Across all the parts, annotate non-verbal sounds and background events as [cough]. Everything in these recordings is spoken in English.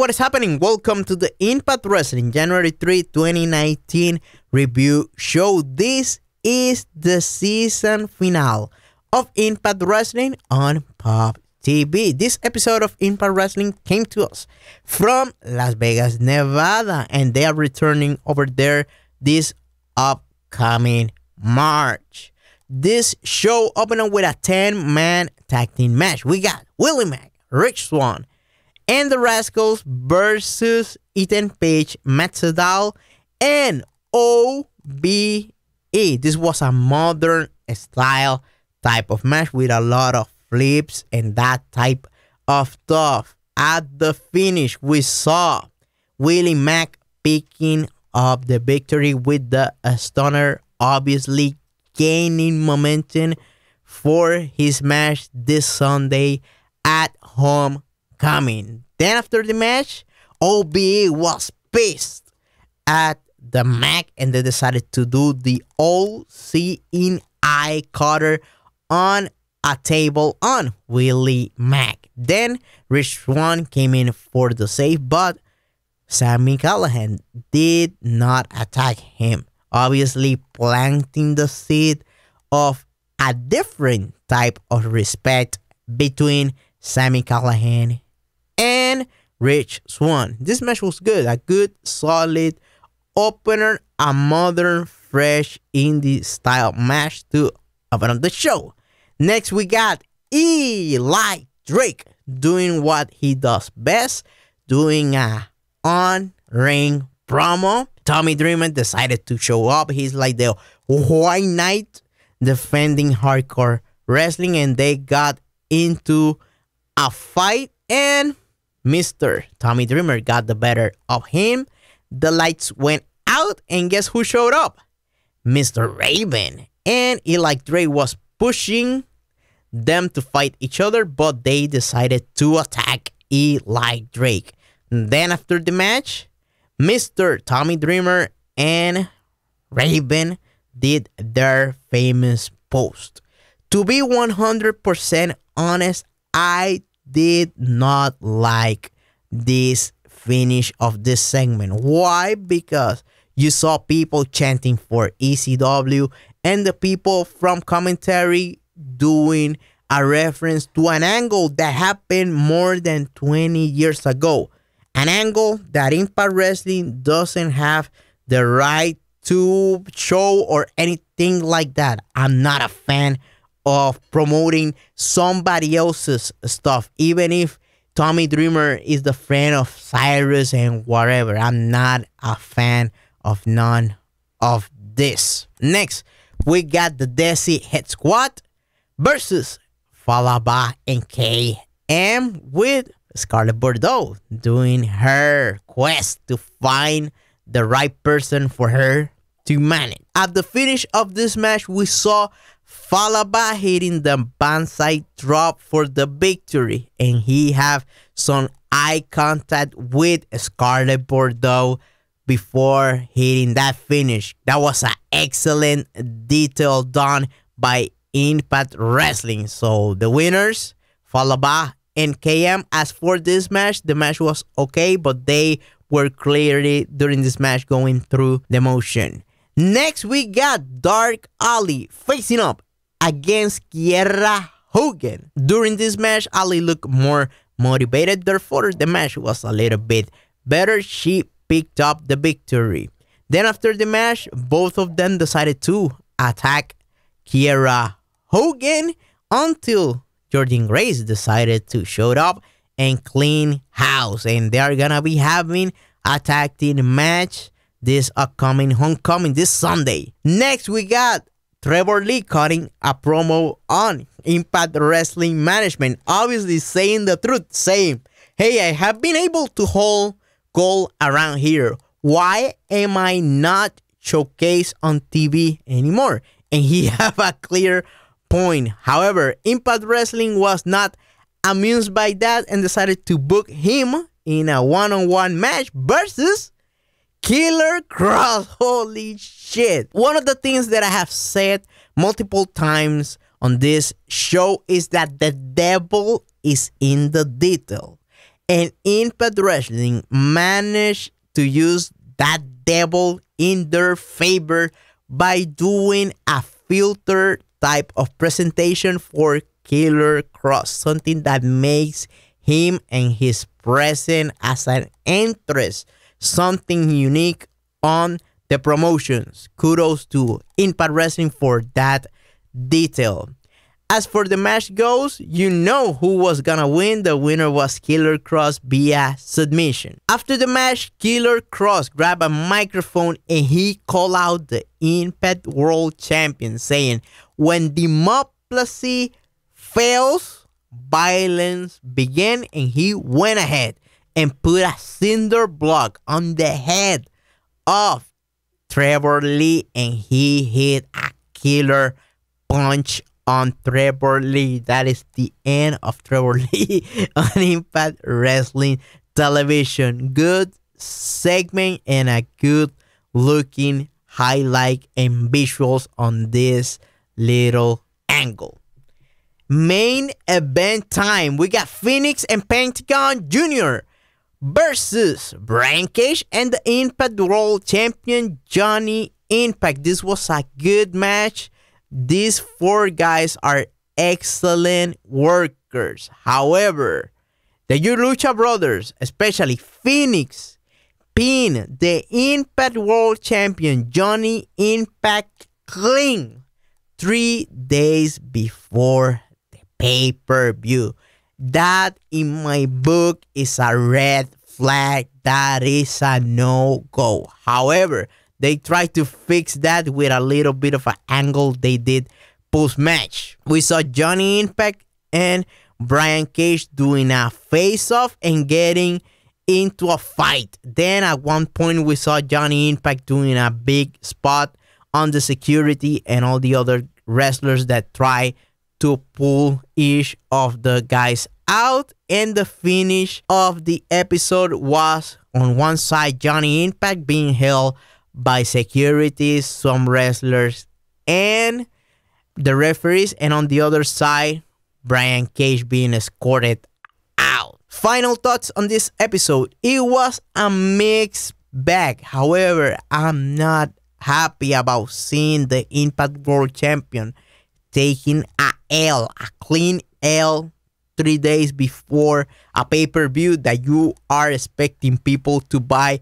What is happening? Welcome to the Impact Wrestling January 3, 2019 review show. This is the season finale of Impact Wrestling on Pop TV. This episode of Impact Wrestling came to us from Las Vegas, Nevada, and they are returning over there this upcoming March. This show opened up with a 10 man tag team match. We got Willie Mack, Rich Swann, and the Rascalz versus Ethan Page, Matt Sydal, and OVE. This was a modern style type of match with a lot of flips and that type of stuff. At the finish, we saw Willie Mack picking up the victory with the stunner, obviously gaining momentum for his match this Sunday at Homecoming. Then after the match, OVE was pissed at the Mac and they decided to do the all seeing eye cutter on a table on Willie Mack. Then Rich Swann came in for the save, but Sami Callihan did not attack him, obviously planting the seed of a different type of respect between Sami Callihan and Rich Swann. This match was good, a good, solid opener, a modern, fresh indie style match to open up the show. Next, we got Eli Drake doing what he does best, doing a on ring promo. Tommy Dreamer decided to show up. He's like the white knight defending hardcore wrestling, and they got into a fight, and Mr. Tommy Dreamer got the better of him. The lights went out, and guess who showed up? Mr. Raven. And Eli Drake was pushing them to fight each other, but they decided to attack Eli Drake. then after the match, Mr. Tommy Dreamer and Raven did their famous post. To be 100% honest, I did not like this finish of this segment. Why? Because you saw people chanting for ECW and the people from commentary doing a reference to an angle that happened more than 20 years ago. An angle that Impact Wrestling doesn't have the right to show or anything like that. I'm not a fan of promoting somebody else's stuff, even if Tommy Dreamer is the friend of Cyrus and whatever. I'm not a fan of none of this. Next, we got the Desi Hit Squad versus Fallah Bahh and KM with Scarlett Bordeaux doing her quest to find the right person for her to manage. At the finish of this match, we saw Fallah Bahh hitting the banzai drop for the victory, and he have some eye contact with Scarlett Bordeaux before hitting that finish. That was an excellent detail done by Impact Wrestling. So the winners, Fallah Bahh and KM. As for this match, the match was okay, but they were clearly during this match going through the motion. Next, we got Dark Allie facing up against Kiera Hogan. During this match, Allie looked more motivated, therefore, the match was a little bit better. She picked up the victory. Then, after the match, both of them decided to attack Kiera Hogan until Jordynne Grace decided to show up and clean house. And they are gonna be having a tag team match this upcoming homecoming this Sunday. Next, we got Trevor Lee cutting a promo on Impact Wrestling Management, obviously saying the truth, saying, Hey, I have been able to hold gold around here. Why am I not showcased on TV anymore? And he [laughs] have a clear point. However, Impact Wrestling was not amused by that and decided to book him in a one-on-one match versus Killer Kross, [laughs] Holy shit. One of the things that I have said multiple times on this show is that the devil is in the detail. And Impact Wrestling managed to use that devil in their favor by doing a filter type of presentation for Killer Kross, something that makes him and his presence as an entrance something unique on the promotions. Kudos to Impact Wrestling for that detail. As for the match goes, you know who was gonna win. The winner was Killer Kross via submission. After the match, Killer Kross grabbed a microphone and he called out the Impact World Champion, saying, When democracy fails, violence begin, and he went ahead and put a cinder block on the head of Trevor Lee and he hit a killer punch on Trevor Lee. That is the end of Trevor [laughs] Lee on Impact Wrestling Television. Good segment and a good looking highlight and visuals on this little angle. Main event time. We got Fenix and Pentagon Jr. versus Cage and the Impact World Champion Johnny Impact. This was a good match these four guys are excellent workers. However, the Lucha Brothers, especially Fenix, pin the Impact World Champion Johnny Impact clean three days before the pay per view. That, in my book, is a red flag. That is a no go. However, they tried to fix that with a little bit of an angle they did post match. We saw Johnny Impact and Brian Cage doing a face off and getting into a fight. Then at one point, we saw Johnny Impact doing a big spot on the security and all the other wrestlers that try to pull each of the guys out. And the finish of the episode was on one side, Johnny Impact being held by securities, some wrestlers, and the referees, and on the other side, Brian Cage being escorted out. Final thoughts on this episode. It was a mixed bag. However, I'm not happy about seeing the Impact World Champion taking a A clean L three days before a pay-per-view that you are expecting people to buy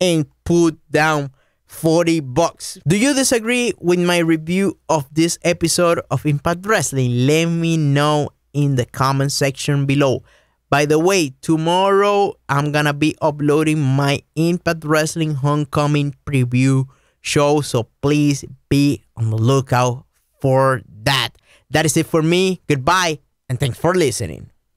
and put down 40 bucks. Do you disagree with my review of this episode of Impact Wrestling? Let me know in the comment section below. By the way, tomorrow I'm gonna be uploading my Impact Wrestling Homecoming preview show, so please be on the lookout for that. That is it for me. Goodbye, and thanks for listening.